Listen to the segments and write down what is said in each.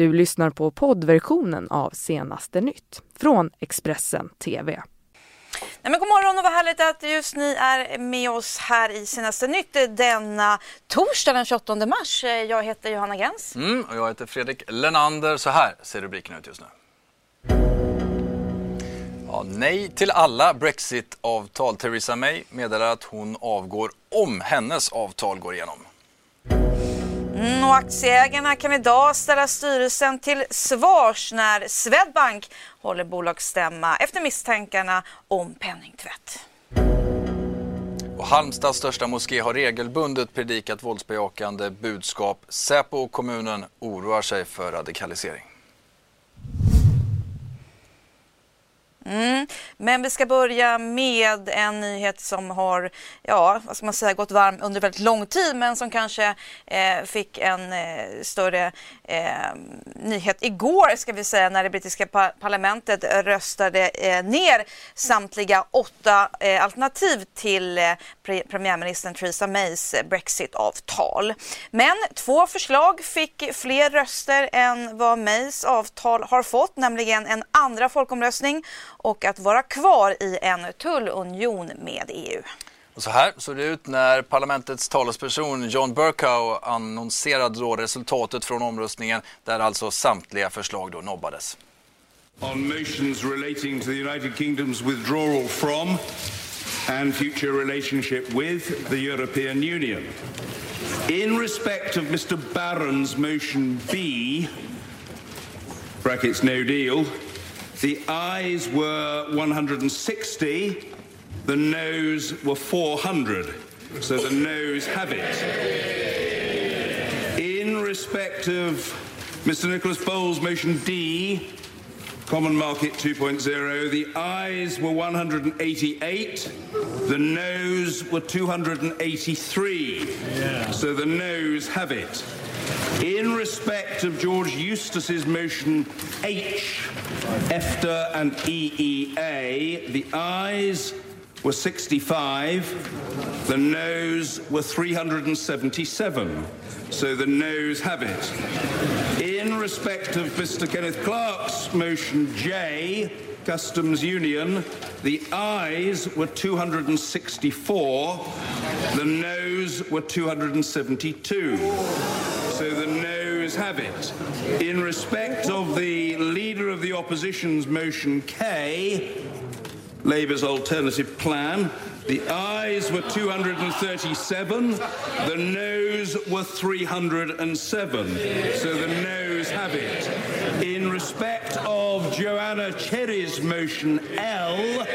Du lyssnar på poddversionen av Senaste nytt från Expressen TV. Nej, men god morgon och vad härligt att just ni är med oss här i Senaste nytt denna torsdag den 28 mars. Jag heter Johanna Gräns. Mm, och jag heter Fredrik Lenander. Så här ser rubriken ut just nu. Ja, nej till alla Brexit-avtal. Theresa May meddelar att hon avgår om hennes avtal går igenom. Och aktieägarna kan idag ställa styrelsen till svars när Swedbank håller bolagsstämma efter misstankarna om penningtvätt. Och Halmstads största moské har regelbundet predikat våldsbejakande budskap. Säpo och kommunen oroar sig för radikalisering. Mm. Men vi ska börja med en nyhet som har, ja, vad ska man säga, gått varm under väldigt lång tid men som kanske eh, fick en eh, större eh, nyhet igår ska vi säga när det brittiska par parlamentet röstade eh, ner samtliga åtta eh, alternativ till eh, pre premiärministern Theresa Mays Brexit-avtal. Men två förslag fick fler röster än vad Mays avtal har fått, nämligen en andra folkomröstning och att vara kvar i en tullunion med EU. Och så här såg det ut när parlamentets talesperson John Bercow annonserade då resultatet från omröstningen där alltså samtliga förslag då nobbades. On motions relating to the United Kingdom's withdrawal from and future relationship with the European Union. In respect of Mr Barron's motion B, brackets no deal, The ayes were 160, the noes were 400. So the noes have it. In respect of Mr Nicholas Bowles' motion D, Common Market 2.0, the ayes were 188, the noes were 283. Yeah. So the noes have it. In respect of George Eustace's motion H, EFTA and EEA, the ayes were 65, the noes were 377. So the noes have it. In respect of Mr. Kenneth Clark's motion J, Customs Union, the ayes were 264, the noes were 272. So have it. In respect of the Leader of the Opposition's motion K, Labour's alternative plan, the ayes were 237, the noes were 307. So the noes have it. In respect of Joanna Cherry's motion L,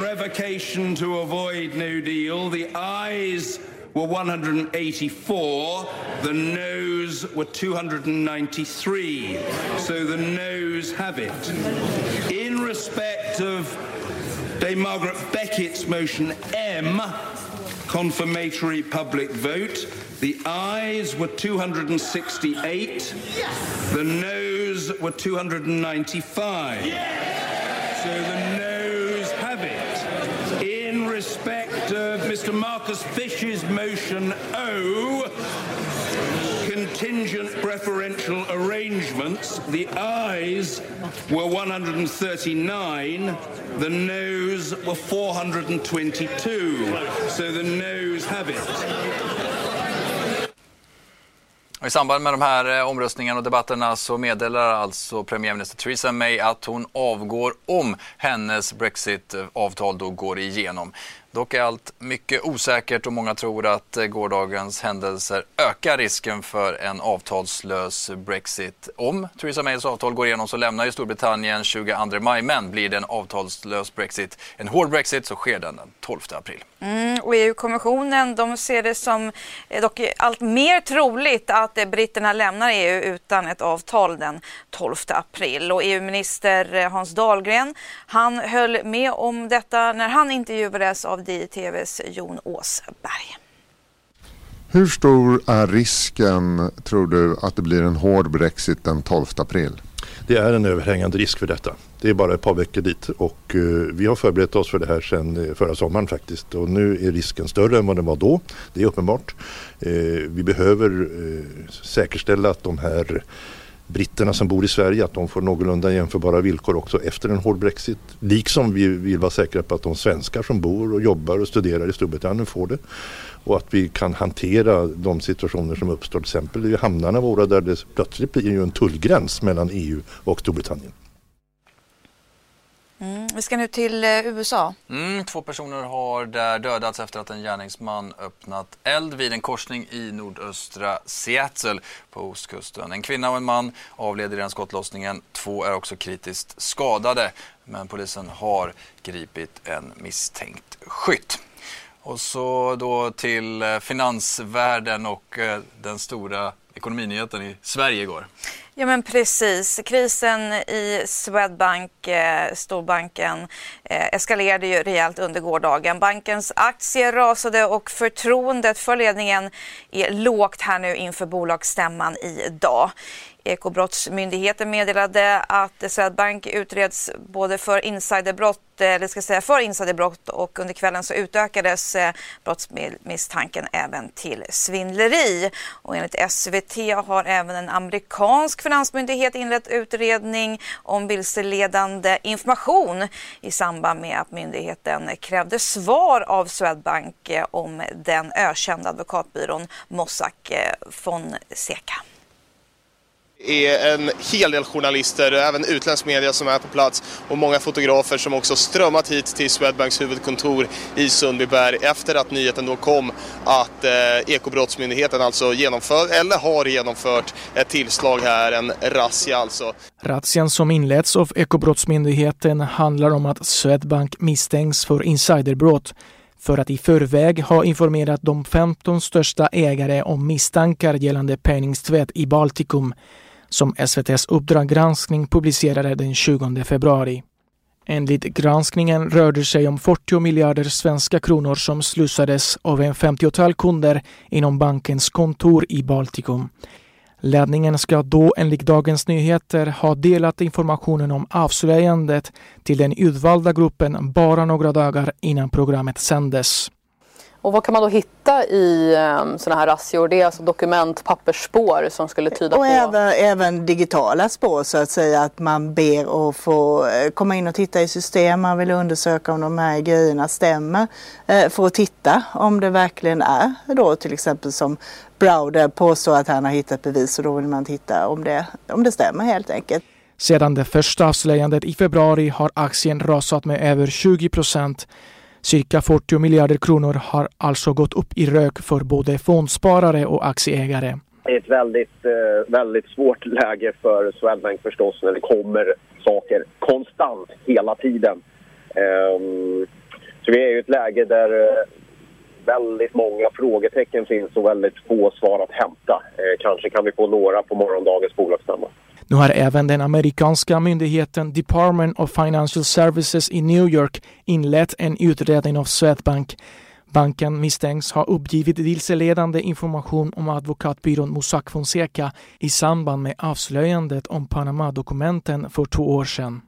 revocation to avoid no deal, the ayes were 184, the noes were 293. So the noes have it. In respect of Dame Margaret Beckett's motion M, confirmatory public vote, the ayes were 268, the noes were 295. So the of Mr Marcus Fish's motion O, contingent preferential arrangements, the ayes were 139, the noes were 422. So the noes have it. I samband med de här eh, omröstningarna och debatterna så meddelar alltså premiärminister Theresa May att hon avgår om hennes Brexit-avtal då går igenom. Dock är allt mycket osäkert och många tror att eh, gårdagens händelser ökar risken för en avtalslös Brexit. Om Theresa Mays avtal går igenom så lämnar ju Storbritannien 22 maj, men blir det en avtalslös Brexit, en hård Brexit, så sker den den 12 april. Mm, och EU-kommissionen de ser det som eh, dock allt mer troligt att eh, britterna lämnar EU utan ett avtal den 12 april. Och EU-minister Hans Dahlgren han höll med om detta när han intervjuades av DTVs Jon Åsberg. Hur stor är risken, tror du, att det blir en hård Brexit den 12 april? Det är en överhängande risk för detta. Det är bara ett par veckor dit och uh, vi har förberett oss för det här sedan förra sommaren faktiskt. Och nu är risken större än vad den var då. Det är uppenbart. Uh, vi behöver säkerställa att de här britterna som bor i Sverige att de får någorlunda jämförbara villkor också efter en hård Brexit. Liksom vi vill vara säkra på att de svenskar som bor och jobbar och studerar i Storbritannien får det. Och att vi kan hantera de situationer som uppstår till exempel i hamnarna våra där det plötsligt blir ju en tullgräns mellan EU och Storbritannien. Mm. Vi ska nu till eh, USA. Mm, två personer har där dödats efter att en gärningsman öppnat eld vid en korsning i nordöstra Seattle på ostkusten. En kvinna och en man avled i den skottlossningen. Två är också kritiskt skadade men polisen har gripit en misstänkt skytt. Och så då till eh, finansvärlden och eh, den stora ekonominyheten i Sverige igår. Ja men precis. Krisen i Swedbank, eh, storbanken, eh, eskalerade ju rejält under gårdagen. Bankens aktier rasade och förtroendet för ledningen är lågt här nu inför bolagsstämman idag. Ekobrottsmyndigheten meddelade att Swedbank utreds både för insiderbrott, eh, eller ska säga för insiderbrott och under kvällen så utökades eh, brottsmisstanken även till svindleri. Och enligt SVT har även en amerikansk finansmyndighet inlett utredning om vilseledande information i samband med att myndigheten krävde svar av Swedbank eh, om den ökända advokatbyrån Mossack Fonseca är en hel del journalister, även utländsk media som är på plats och många fotografer som också strömmat hit till Swedbanks huvudkontor i Sundbyberg efter att nyheten då kom att eh, Ekobrottsmyndigheten alltså genomför, eller har genomfört, ett tillslag här, en razzia alltså. Razzian som inletts av Ekobrottsmyndigheten handlar om att Swedbank misstänks för insiderbrott för att i förväg ha informerat de 15 största ägare om misstankar gällande penningstvätt i Baltikum som SVTs Uppdrag granskning publicerade den 20 februari. Enligt granskningen rörde det sig om 40 miljarder svenska kronor som slussades av en 50-tal kunder inom bankens kontor i Baltikum. Ledningen ska då enligt Dagens Nyheter ha delat informationen om avslöjandet till den utvalda gruppen bara några dagar innan programmet sändes. Och vad kan man då hitta i um, sådana här razzior? Det är alltså dokument, pappersspår som skulle tyda och på... Och även, även, digitala spår så att säga att man ber att få eh, komma in och titta i system. Man vill undersöka om de här grejerna stämmer eh, för att titta om det verkligen är då till exempel som Browder påstår att han har hittat bevis och då vill man titta om det, om det stämmer helt enkelt. Sedan det första avslöjandet i februari har aktien rasat med över 20 procent Cirka 40 miljarder kronor har alltså gått upp i rök för både fondsparare och aktieägare. Det är ett väldigt, eh, väldigt svårt läge för Swedbank förstås när det kommer saker konstant hela tiden. Ehm, så vi är i ett läge där eh, väldigt många frågetecken finns och väldigt få svar att hämta. Eh, kanske kan vi få några på morgondagens bolagsstämma. Nu har även den amerikanska myndigheten Department of Financial Services i New York inlett en utredning av Swedbank. Banken misstänks ha uppgivit vilseledande information om advokatbyrån Mossack Fonseca i samband med avslöjandet om Panama-dokumenten för två år sedan.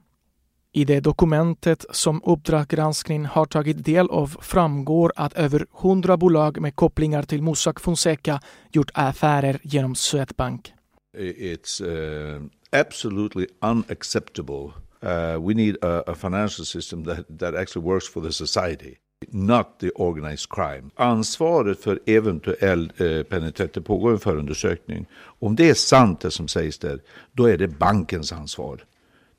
I det dokumentet som Uppdrag granskning har tagit del av framgår att över hundra bolag med kopplingar till Mossack Fonseca gjort affärer genom Swedbank. It's uh, absolutely unacceptable. Uh, we need a, a, financial system that, that actually works for the society. Not the organized crime. Ansvaret för eventuell uh, eh, penningtvätt, det pågår en förundersökning. Om det är sant det som sägs där, då är det bankens ansvar.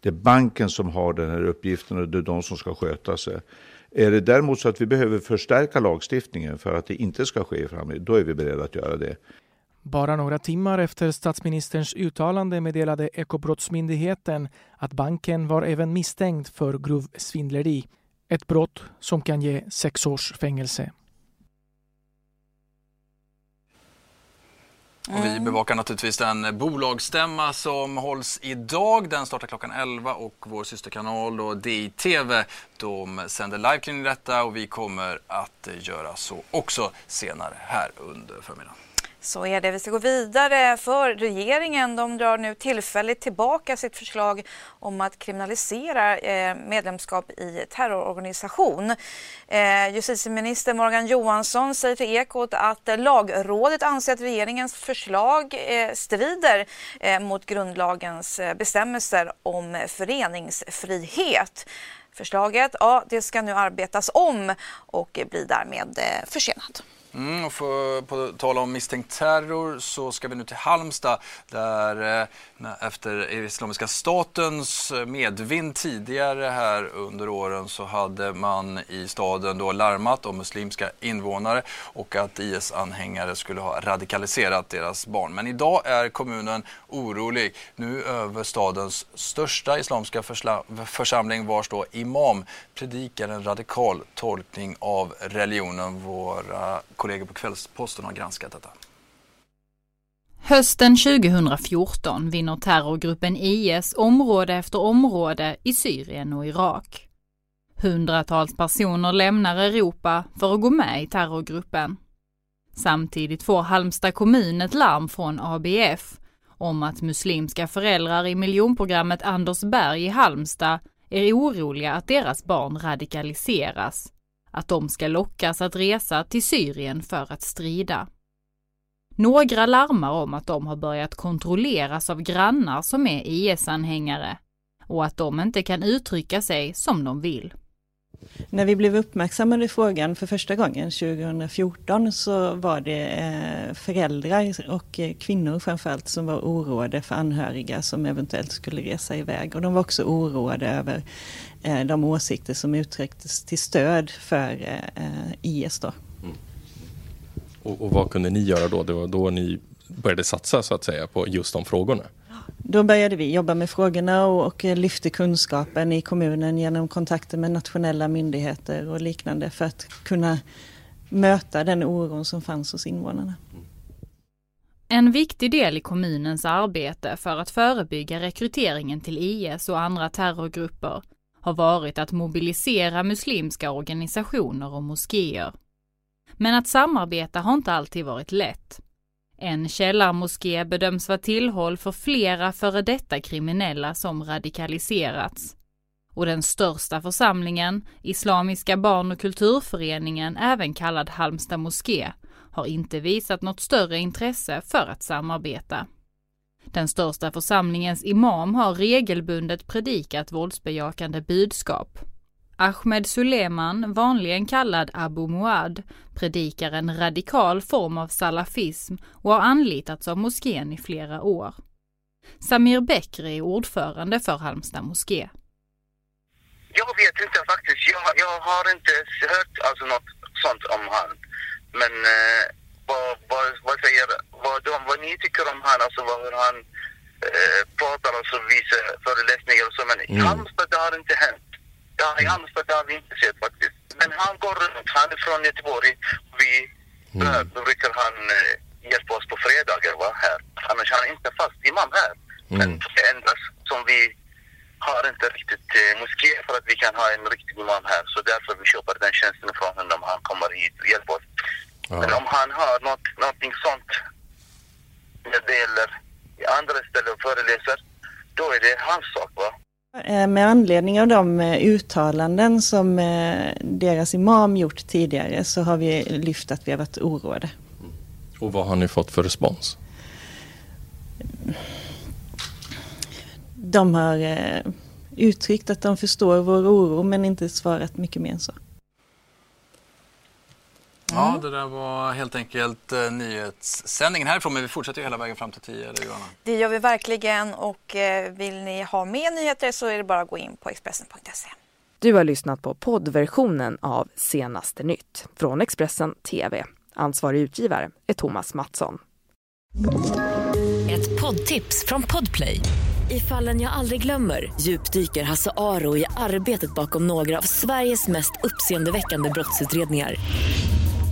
Det är banken som har den här uppgiften och det är de som ska sköta sig. Är det däremot så att vi behöver förstärka lagstiftningen för att det inte ska ske i framtiden, då är vi beredda att göra det. Bara några timmar efter statsministerns uttalande meddelade Ekobrottsmyndigheten att banken var även misstänkt för grov svindleri. Ett brott som kan ge sex års fängelse. Och vi bevakar naturligtvis den bolagsstämma som hålls idag. Den startar klockan 11 och vår systerkanal då, DI-TV de sänder live kring detta och vi kommer att göra så också senare här under förmiddagen. Så är det. Vi ska gå vidare för regeringen. De drar nu tillfälligt tillbaka sitt förslag om att kriminalisera eh, medlemskap i terrororganisation. Eh, justitieminister Morgan Johansson säger till Ekot att lagrådet anser att regeringens förslag eh, strider mot grundlagens bestämmelser om föreningsfrihet. Förslaget ja, det ska nu arbetas om och blir därmed försenat. Mm, och för, på tal om misstänkt terror så ska vi nu till Halmstad där eh, efter Islamiska statens eh, medvind tidigare här under åren så hade man i staden då larmat om muslimska invånare och att IS-anhängare skulle ha radikaliserat deras barn. Men idag är kommunen orolig nu över stadens största islamiska församling vars då imam predikar en radikal tolkning av religionen. Våra kollegor på Kvällsposten har granskat detta. Hösten 2014 vinner terrorgruppen IS område efter område i Syrien och Irak. Hundratals personer lämnar Europa för att gå med i terrorgruppen. Samtidigt får Halmstad kommun ett larm från ABF om att muslimska föräldrar i miljonprogrammet Andersberg i Halmstad är oroliga att deras barn radikaliseras, att de ska lockas att resa till Syrien för att strida. Några larmar om att de har börjat kontrolleras av grannar som är IS-anhängare och att de inte kan uttrycka sig som de vill. När vi blev uppmärksammade i frågan för första gången 2014 så var det eh, föräldrar och eh, kvinnor framförallt som var oroade för anhöriga som eventuellt skulle resa iväg. Och de var också oroade över eh, de åsikter som uttrycktes till stöd för IS. Då. Mm. Och, och vad kunde ni göra då? Det var då ni började satsa så att säga på just de frågorna? Då började vi jobba med frågorna och, och lyfte kunskapen i kommunen genom kontakter med nationella myndigheter och liknande för att kunna möta den oron som fanns hos invånarna. En viktig del i kommunens arbete för att förebygga rekryteringen till IS och andra terrorgrupper har varit att mobilisera muslimska organisationer och moskéer. Men att samarbeta har inte alltid varit lätt. En källarmoské bedöms vara tillhåll för flera före detta kriminella som radikaliserats. Och den största församlingen, Islamiska barn och kulturföreningen, även kallad Halmstad moské, har inte visat något större intresse för att samarbeta. Den största församlingens imam har regelbundet predikat våldsbejakande budskap. Ahmed Suleiman, vanligen kallad Abu Muad, predikar en radikal form av salafism och har anlitats av moskén i flera år. Samir Bekri är ordförande för Halmstad moské. Jag vet inte faktiskt. Jag, jag har inte hört alltså något sånt om han. Men eh, vad, vad, vad, säger, vad, de, vad ni tycker om han, alltså vad han eh, pratar och så visar föreläsningar och så. Men mm. i Halmstad det har inte hänt. Ja, i Halmstad har vi inte sett faktiskt. Men han går runt, han är från Göteborg. Vi mm. brukar han eh, hjälpa oss på fredagar va, här. Annars han är inte fast imam här. Mm. Men det enda som vi har inte riktigt eh, moské för att vi kan ha en riktig imam här. Så därför vi köper den tjänsten från honom. Han kommer hit och hjälper oss. Ja. Men om han har något, någonting sånt när det gäller andra ställen och föreläser, då är det hans sak va. Eh, med anledning av de eh, uttalanden som eh, deras imam gjort tidigare så har vi lyft att vi har varit oroade. Och vad har ni fått för respons? De har uttryckt att de förstår vår oro men inte svarat mycket mer än så. Ja, mm. det där var helt enkelt eh, nyhetssändningen härifrån. Men vi fortsätter ju hela vägen fram till 10, eller Johanna? Det gör vi verkligen. Och eh, vill ni ha mer nyheter så är det bara att gå in på Expressen.se. Du har lyssnat på poddversionen av Senaste nytt från Expressen TV. Ansvarig utgivare är Thomas Mattsson. Ett poddtips från Podplay. I fallen jag aldrig glömmer djupdyker Hasse Aro i arbetet bakom några av Sveriges mest uppseendeväckande brottsutredningar